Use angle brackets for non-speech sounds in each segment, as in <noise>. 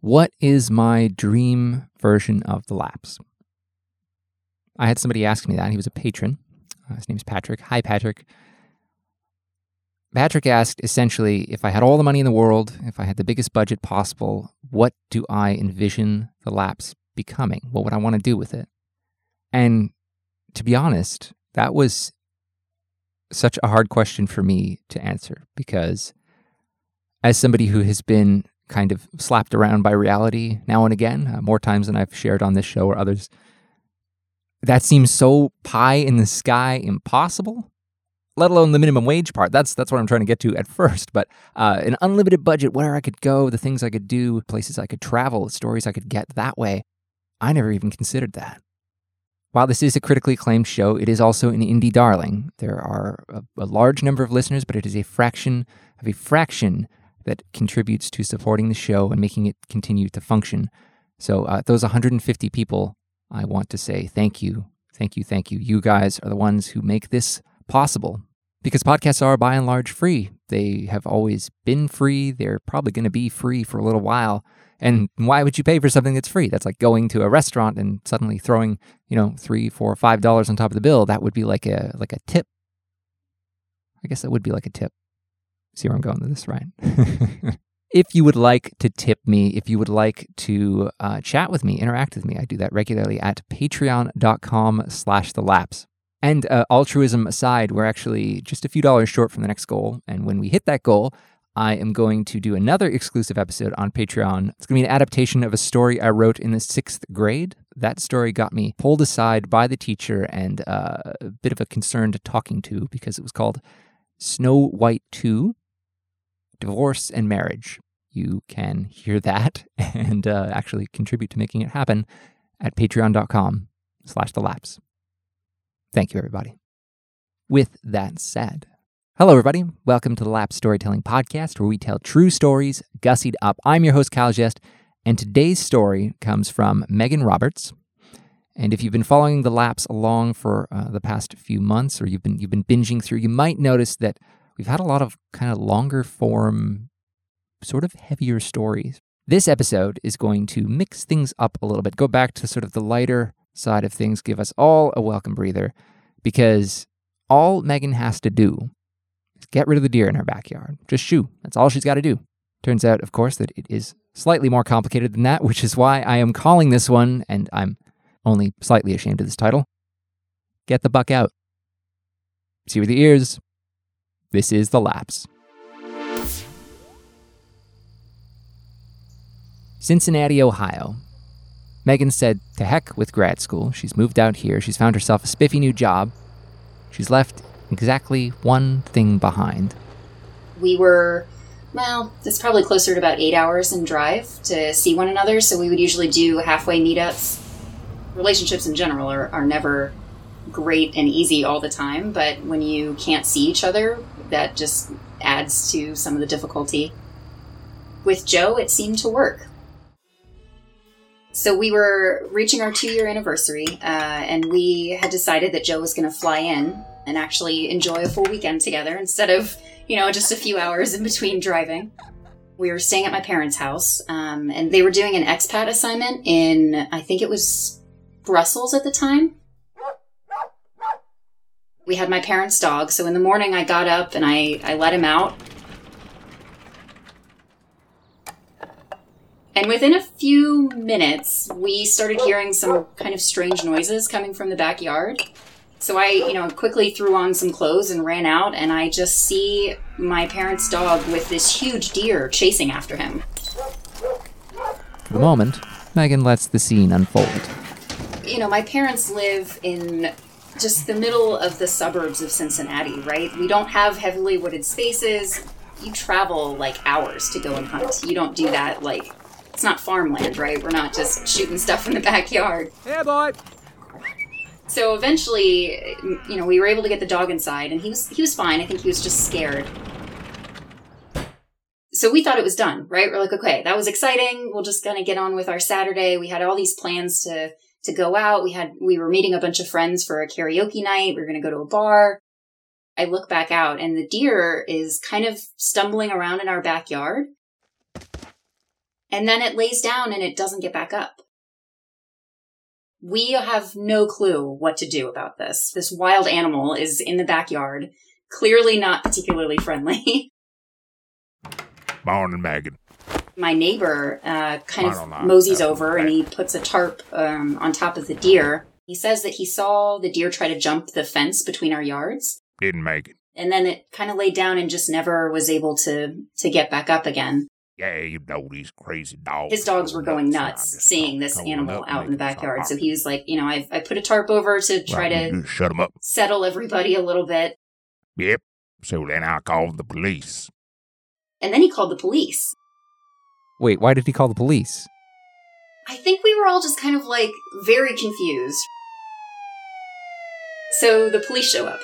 What is my dream version of the Lapse? I had somebody ask me that. He was a patron. Uh, his name's Patrick. Hi, Patrick. Patrick asked essentially if I had all the money in the world, if I had the biggest budget possible, what do I envision the Lapse becoming? What would I want to do with it? And to be honest, that was such a hard question for me to answer because as somebody who has been kind of slapped around by reality now and again, uh, more times than I've shared on this show or others, that seems so pie in the sky impossible let alone the minimum wage part. That's that's what I'm trying to get to at <laughs> first. But uh, an unlimited budget, where I could go, the things I could do, places I could travel, stories I could get that way. I never even considered that. While this is a critically acclaimed show, it is also an indie darling. There are a, a large number of listeners, but it is a fraction of a fraction that contributes to supporting the show and making it continue to function. So, uh, those 150 people, I want to say thank you, thank you, thank you. You guys are the ones who make this possible because podcasts are by and large free. They have always been free. They're probably going to be free for a little while. And why would you pay for something that's free? That's like going to a restaurant and suddenly throwing, you know, three, four, five dollars on top of the bill. That would be like a like a tip. I guess that would be like a tip. See where I'm going with this, right? <laughs> if you would like to tip me, if you would like to uh, chat with me, interact with me, I do that regularly at patreon.com slash the lapse. And uh, altruism aside, we're actually just a few dollars short from the next goal. And when we hit that goal, I am going to do another exclusive episode on Patreon. It's going to be an adaptation of a story I wrote in the sixth grade. That story got me pulled aside by the teacher and uh, a bit of a concerned talking to because it was called Snow White 2 Divorce and Marriage. You can hear that <laughs> and uh, actually contribute to making it happen at patreon.com slash the lapse. Thank you, everybody. With that said, hello, everybody. Welcome to the Lapse Storytelling Podcast, where we tell true stories gussied up. I'm your host, Kyle Jest, and today's story comes from Megan Roberts. And if you've been following the Lapse along for uh, the past few months, or you've been you've been binging through, you might notice that we've had a lot of kind of longer form, sort of heavier stories. This episode is going to mix things up a little bit, go back to sort of the lighter side of things give us all a welcome breather because all Megan has to do is get rid of the deer in her backyard. Just shoo. That's all she's got to do. Turns out, of course, that it is slightly more complicated than that, which is why I am calling this one, and I'm only slightly ashamed of this title Get the Buck Out. See with the ears. This is The Lapse. Cincinnati, Ohio, Megan said, to heck with grad school. She's moved out here. She's found herself a spiffy new job. She's left exactly one thing behind. We were, well, it's probably closer to about eight hours in drive to see one another, so we would usually do halfway meetups. Relationships in general are, are never great and easy all the time, but when you can't see each other, that just adds to some of the difficulty. With Joe, it seemed to work. So we were reaching our two year anniversary, uh, and we had decided that Joe was going to fly in and actually enjoy a full weekend together instead of, you know, just a few hours in between driving. We were staying at my parents' house, um, and they were doing an expat assignment in, I think it was Brussels at the time. We had my parents' dog, so in the morning I got up and I, I let him out And within a few minutes, we started hearing some kind of strange noises coming from the backyard. So I, you know, quickly threw on some clothes and ran out, and I just see my parents' dog with this huge deer chasing after him. For the moment, Megan lets the scene unfold. You know, my parents live in just the middle of the suburbs of Cincinnati, right? We don't have heavily wooded spaces. You travel like hours to go and hunt. You don't do that like it's not farmland, right? We're not just shooting stuff in the backyard. Hey, boy. So eventually, you know, we were able to get the dog inside, and he was he was fine. I think he was just scared. So we thought it was done, right? We're like, okay, that was exciting. We'll just kind of get on with our Saturday. We had all these plans to to go out. We had we were meeting a bunch of friends for a karaoke night. We were going to go to a bar. I look back out, and the deer is kind of stumbling around in our backyard and then it lays down and it doesn't get back up. We have no clue what to do about this. This wild animal is in the backyard, clearly not particularly friendly. <laughs> Morning, Megan. My neighbor uh, kind don't know. of moseys over okay. and he puts a tarp um, on top of the deer. He says that he saw the deer try to jump the fence between our yards, Didn't make it. and then it kind of laid down and just never was able to to get back up again. Yeah, you know these crazy dogs. his dogs were going nuts seeing this animal out in the and they just backyard. So he was like, you know, I I put a tarp over to try Right, to shut them up. settle everybody a little bit, Yep. So then I called the police. and then he called the police. Wait, why did he call the police? I think we were all just kind of like very confused. So the police show up.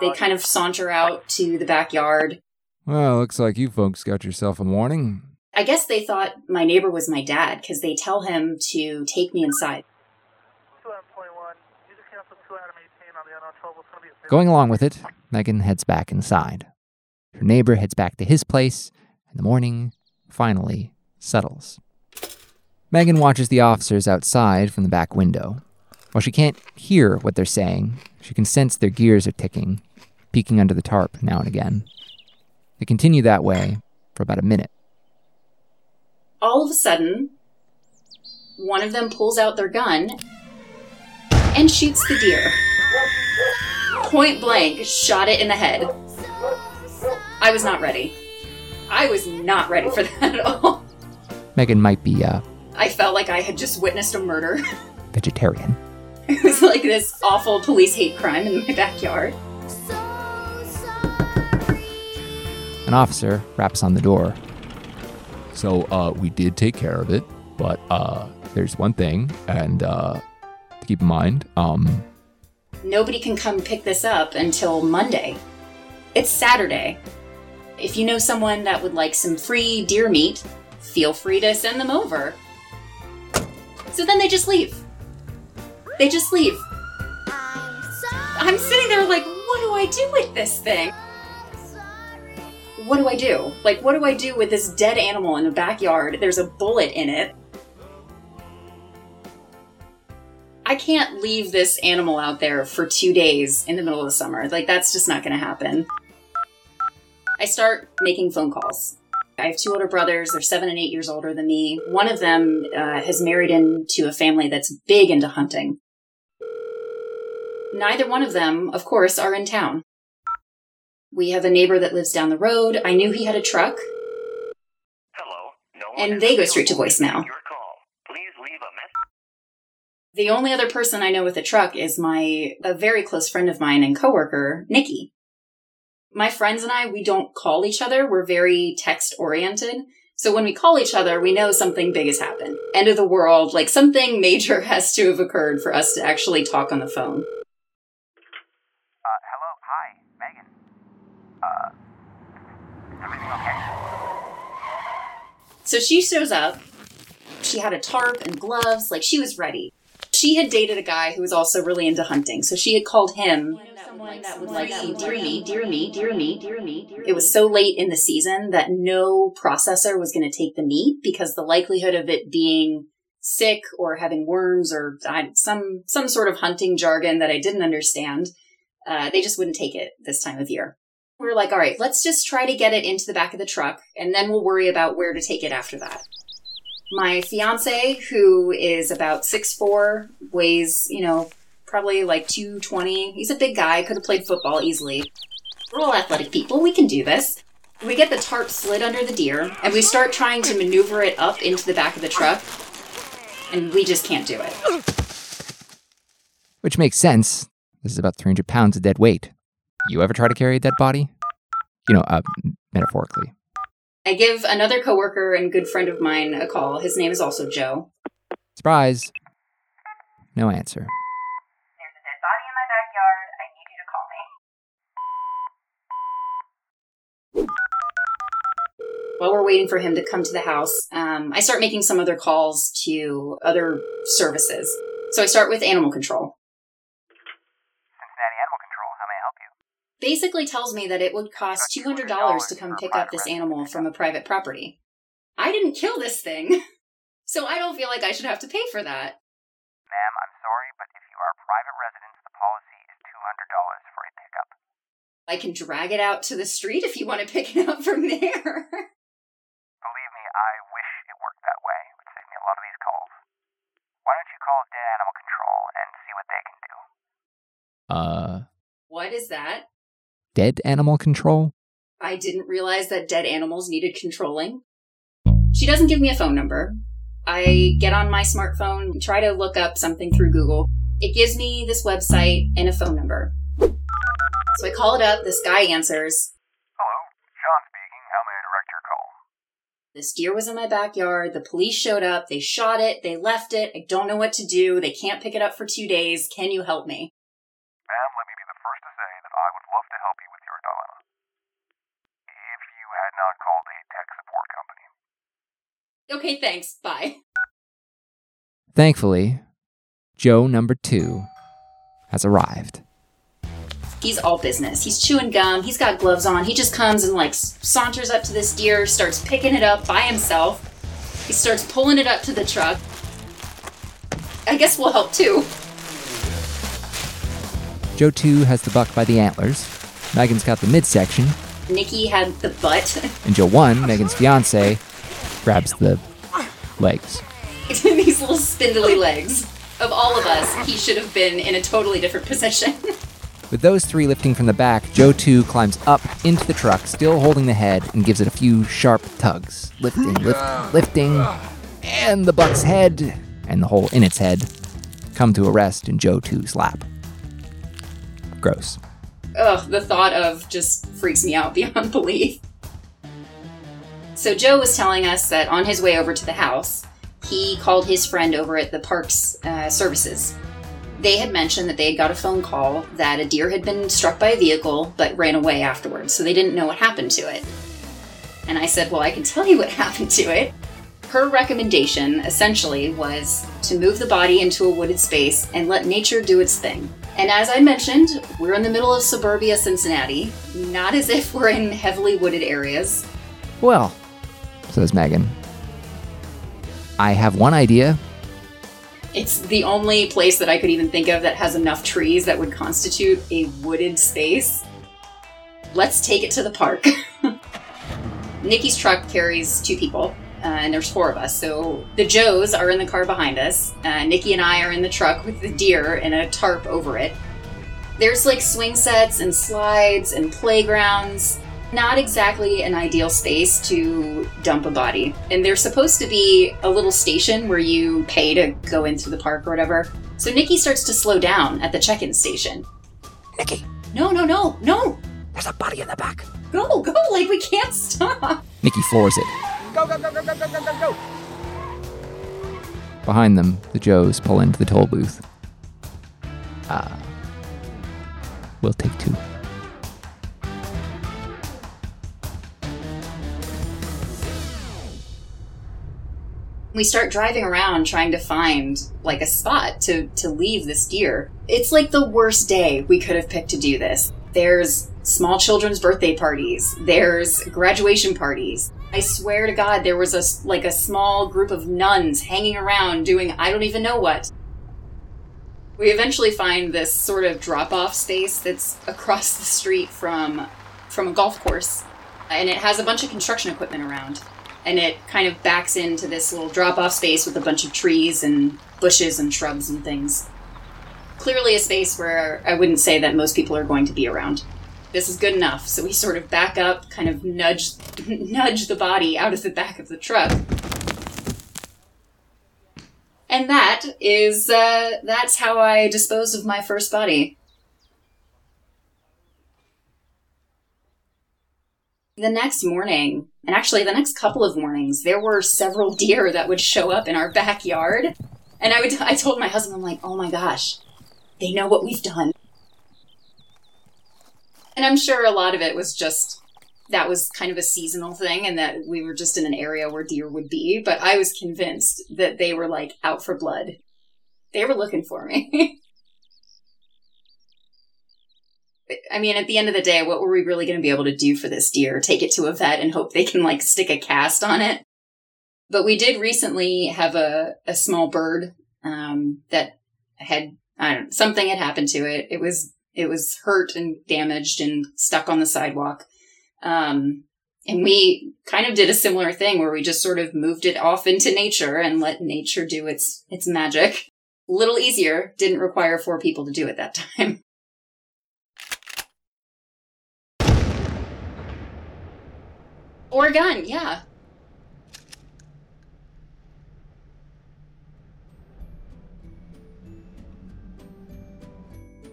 They kind of saunter out to the backyard. Well, looks like you folks got yourself a warning. I guess they thought my neighbor was my dad because they tell him to take me inside. Going along with it, Megan heads back inside. Her neighbor heads back to his place, and the morning finally settles. Megan watches the officers outside from the back window. While she can't hear what they're saying, she can sense their gears are ticking, peeking under the tarp now and again. They continue that way for about a minute. all of a sudden, one of them pulls out their gun and shoots the deer. Point blank, shot it in the head. I was not ready. I was not ready for that at all. Megan might be I felt like I had just witnessed a murder. vegetarian. <laughs> It was like this awful police hate crime in my backyard. An officer raps on the door. So, uh, we did take care of it, but, uh, there's one thing, and, uh, to keep in mind, um, Nobody can come pick this up until Monday. It's Saturday. If you know someone that would like some free deer meat, feel free to send them over. So then they just leave. They just leave. I'm sitting there like, what do I do with this thing? What do I do? Like, what do I do with this dead animal in the backyard? There's a bullet in it. I can't leave this animal out there for two days in the middle of the summer. Like, that's just not to happen. I start making phone calls. I have two older brothers. They're seven and eight years older than me. One of them uh, has married into a family that's big into hunting. Neither one of them, of course, are in town. We have a neighbor that lives down the road. I knew he had a truck. Hello. No And they go straight to voicemail. Your call. Please leave a message. The only other person I know with a truck is my a very close friend of mine and coworker, Nikki. My friends and I, we don't call each other. We're very text oriented. So when we call each other, we know something big has happened. End of the world, like something major <laughs> has to have occurred for us to actually talk on the phone. Uh, hello. Hi, Megan. Uh, everything okay? So she shows up. She had a tarp and gloves, like she was ready. She had dated a guy who was also really into hunting, so she had called him. Someone that would like some deer meat, deer meat, deer meat, deer meat. It was so late in the season that no processor was going to take the meat because the likelihood of it being sick or having worms or I- some some sort of hunting jargon that I didn't understand, uh, they just wouldn't take it this time of year. We were like, all right, let's just try to get it into the back of the truck and then we'll worry about where to take it after that. My fiance, who is about six four weighs, you know, probably like 220. He's a big guy, could have played football easily. We're all athletic people, we can do this. We get the tarp slid under the deer and we start trying to maneuver it up into the back of the truck, and we just can't do it. Which makes sense. This is about 300 pounds of dead weight. You ever try to carry a dead body? You know, uh, metaphorically. I give another coworker and good friend of mine a call. His name is also Joe. Surprise. No answer. There's a dead body in my backyard. I need you to call me. While we're waiting for him to come to the house, um, I start making some other calls to other services. So I start with animal control. Cincinnati Animal Control. How may I help you? basically tells me that it would cost $200 to come pick up this animal from a private property. I didn't kill this thing, <laughs> so I don't feel like I should have to pay for that. Ma'am, I'm sorry, but if you are a private residence, the policy is $200 for a pickup. I can drag it out to the street if you want to pick it up from there. <laughs> Believe me, I wish it worked that way. It would save me a lot of these calls. Why don't you call Dead Animal Control and see what they can do? Uh, what is that? dead animal control? I didn't realize that dead animals needed controlling. She doesn't give me a phone number. I get on my smartphone, try to look up something through Google. It gives me this website and a phone number. So I call it up, this guy answers. Hello, Sean speaking. How may I direct your call? This deer was in my backyard. The police showed up. They shot it. They left it. I don't know what to do. They can't pick it up for two days. Can you help me? Ma'am, let me be the first to say that I would love to help you with your dilemma. If you had not called a tech support company. Okay, thanks. Bye. Thankfully, Joe number two has arrived. He's all business. He's chewing gum. He's got gloves on. He just comes and like saunters up to this deer, starts picking it up by himself. He starts pulling it up to the truck. I guess we'll help too. Joe 2 has the buck by the antlers. Megan's got the midsection. Nikki had the butt. And Joe 1, Megan's fiance, grabs the legs. These little spindly legs. Of all of us, he should have been in a totally different position. <laughs> With those three lifting from the back, Joe 2 climbs up into the truck, still holding the head, and gives it a few sharp tugs. Lifting, lift, lifting, and the buck's head and the hole in its head come to a rest in Joe 2's lap. Gross. Ugh, the thought of just freaks me out <laughs> beyond belief. So Joe was telling us that on his way over to the house, he called his friend over at the park's uh, services. They had mentioned that they had got a phone call that a deer had been struck by a vehicle but ran away afterwards, so they didn't know what happened to it. And I said, Well, I can tell you what <laughs> happened to it. Her recommendation essentially was to move the body into a wooded space and let nature do its thing. And as I mentioned, we're in the middle of suburbia Cincinnati, not as if we're in heavily wooded areas. Well, says Megan, I have one idea. It's the only place that I could even think of that has enough trees that would constitute a wooded space. Let's take it to the park. <laughs> Nikki's truck carries two people, uh, and there's four of us. So the Joes are in the car behind us. Uh, Nikki and I are in the truck with the deer and a tarp over it. There's like swing sets and slides and playgrounds. Not exactly an ideal space to dump a body. And there's supposed to be a little station where you pay to go into the park or whatever. So Nikki starts to slow down at the check in station. Nikki, No, no, no, no! there's a body in the back. Go, go! <laughs> Like, we can't stop! Nikki floors it. Go, go, go, go, go, go, go, go, go. Behind them, the Joes pull into the toll booth. Ah. we'll take two. We start driving around trying to find like a spot to to leave this deer. It's like the worst day we could have picked to do this. There's small children's birthday parties. There's graduation parties. I swear to God, there was a like a small group of nuns hanging around doing I don't even know what. We eventually find this sort of drop-off space that's across the street from from a golf course, and it has a bunch of construction equipment around and it kind of backs into this little drop off space with a bunch of trees and bushes and shrubs and things. Clearly, a space where I wouldn't say that most people are going to be around. This is good enough, so we sort of back up, kind of nudge, <laughs> nudge the body out of the back of the truck. And that is, uh, that's how I disposed of my first body. The next morning, and actually the next couple of mornings, there were several <laughs> deer that would show up in our backyard. And I would I told my husband, I'm like, oh my gosh, they know what we've done. And I'm sure a lot of it was just that was kind of a seasonal thing and that we were just in an area where deer would be, but I was convinced that they were like out for blood. They were looking for me. <laughs> I mean, at the end of the day, what were we really going to be able to do for this deer? Take it to a vet and hope they can like stick a cast on it? But we did recently have a, a small bird um, that had I don't know, something had happened to it. It was it was hurt and damaged and stuck on the sidewalk. Um, and we kind of did a similar thing where we just sort of moved it off into nature and let nature do its its magic. A little easier, didn't require four people to do it that <laughs> time. Or a gun, yeah.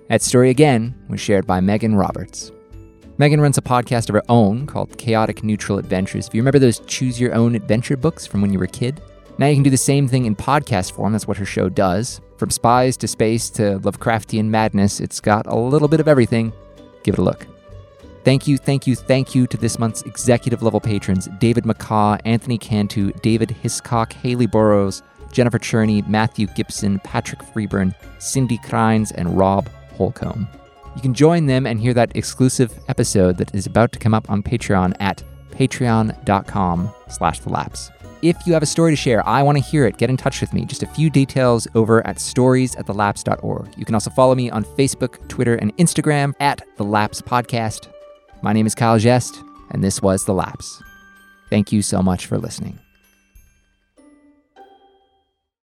That story again was shared by Megan Roberts. Megan runs a podcast of her own called Chaotic Neutral Adventures. If you remember those choose your own adventure books from when you were a kid, now you can do the same thing in podcast form. That's what her show does. From spies to space to Lovecraftian madness, it's got a little bit of everything. Give it a look. Thank you, thank you, thank you to this month's executive level patrons David McCaw, Anthony Cantu, David Hiscock, Haley Burrows, Jennifer Cherney, Matthew Gibson, Patrick Freeburn, Cindy Crines, and Rob Holcomb. You can join them and hear that exclusive episode that is about to come up on Patreon at patreon.com slash the lapse. If you have a story to share, I want to hear it. Get in touch with me. Just a few details over at stories at thelapse.org. You can also follow me on Facebook, Twitter, and Instagram at The Lapse Podcast. My name is Kyle Jest, and this was The Lapse. Thank you so much for listening.